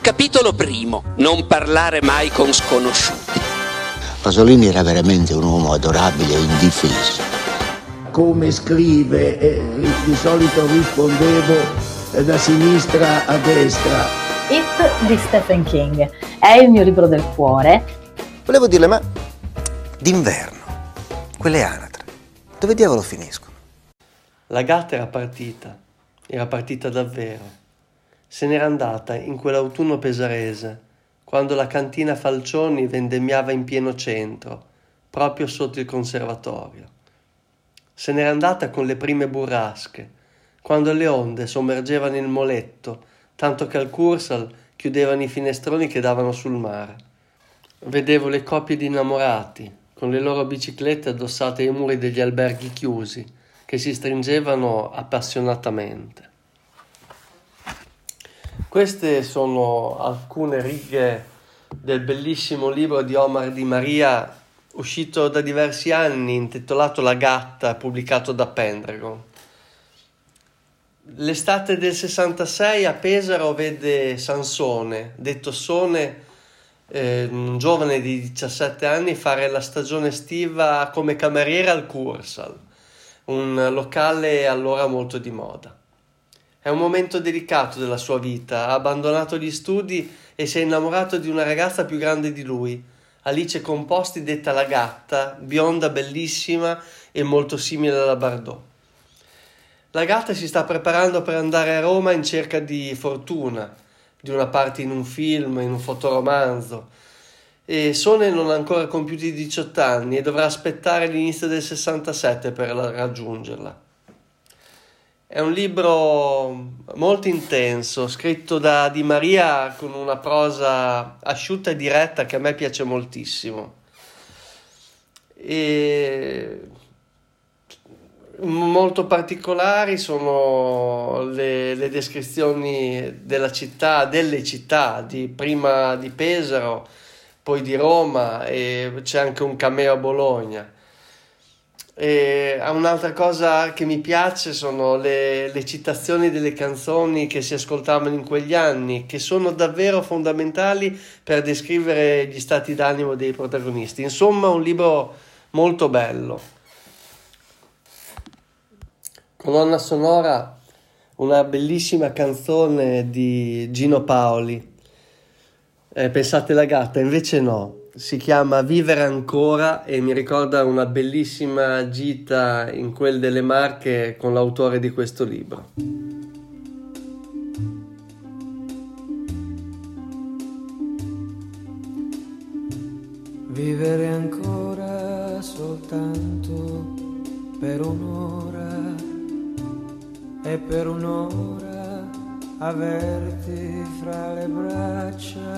Capitolo primo. Non parlare mai con sconosciuti. Pasolini era veramente un uomo adorabile e indifeso. Come scrive, eh, di solito rispondevo eh, da sinistra a destra. It di Stephen King è il mio libro del cuore. Volevo dirle, ma d'inverno, quelle anatre, dove diavolo finiscono? La gatta era partita, era partita davvero. Se n'era andata in quell'autunno pesarese, quando la cantina Falcioni vendemmiava in pieno centro, proprio sotto il conservatorio. Se n'era andata con le prime burrasche, quando le onde sommergevano il moletto, tanto che al Cursal chiudevano i finestroni che davano sul mare. Vedevo le coppie di innamorati, con le loro biciclette addossate ai muri degli alberghi chiusi, che si stringevano appassionatamente. Queste sono alcune righe del bellissimo libro di Omar Di Maria, uscito da diversi anni, intitolato La gatta, pubblicato da Pendragon. L'estate del 66 a Pesaro vede Sansone, detto Sone, eh, un giovane di 17 anni, fare la stagione estiva come cameriere al Cursal, un locale allora molto di moda. È un momento delicato della sua vita, ha abbandonato gli studi e si è innamorato di una ragazza più grande di lui, Alice Composti detta la gatta, bionda, bellissima e molto simile alla Bardot. La gatta si sta preparando per andare a Roma in cerca di fortuna, di una parte in un film, in un fotoromanzo. E Sone non ha ancora compiuto i 18 anni e dovrà aspettare l'inizio del 67 per raggiungerla. È un libro molto intenso, scritto da Di Maria con una prosa asciutta e diretta che a me piace moltissimo. E molto particolari sono le, le, descrizioni della città, delle città, di, prima di Pesaro, poi di Roma e c'è anche un cameo a Bologna. E un'altra cosa che mi piace sono le, le, citazioni delle canzoni che si ascoltavano in quegli anni, che sono davvero fondamentali per descrivere gli stati d'animo dei protagonisti. Insomma, un libro molto bello. Colonna sonora, una bellissima canzone di Gino Paoli. Eh, pensate la gatta, invece no, si chiama Vivere ancora e mi ricorda una bellissima gita in quel delle Marche con l'autore di questo libro. Vivere ancora soltanto per un'ora e per un'ora averti fra le braccia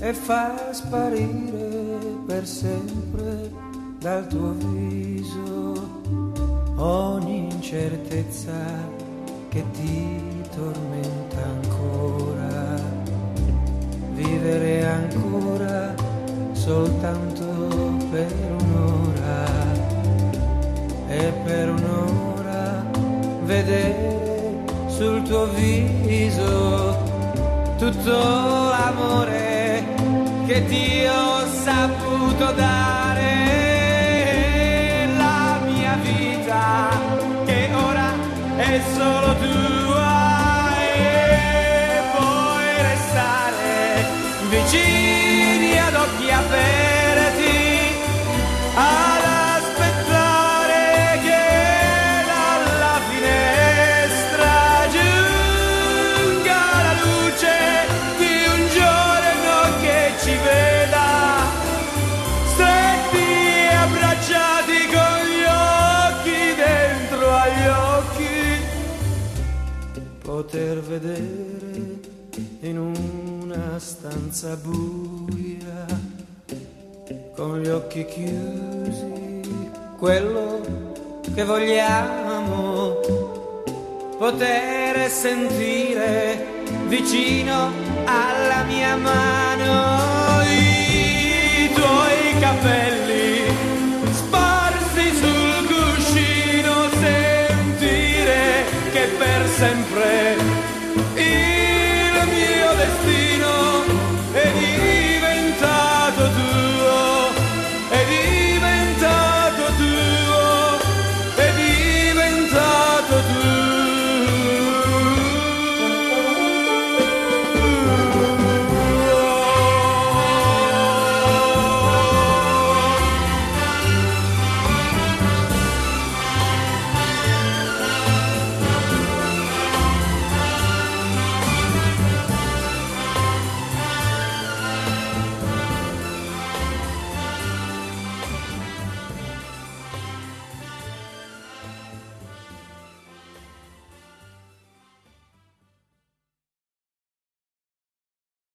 e far sparire per sempre dal tuo viso ogni incertezza che ti tormenta ancora. Vivere ancora soltanto per un'ora e per un'ora vedere sul tuo viso tutto l'amore che ti ho saputo dare la mia vita che ora è solo tua poter vedere in una stanza buia con gli occhi chiusi quello che vogliamo poter sentire vicino alla mia mano. I tuoi capelli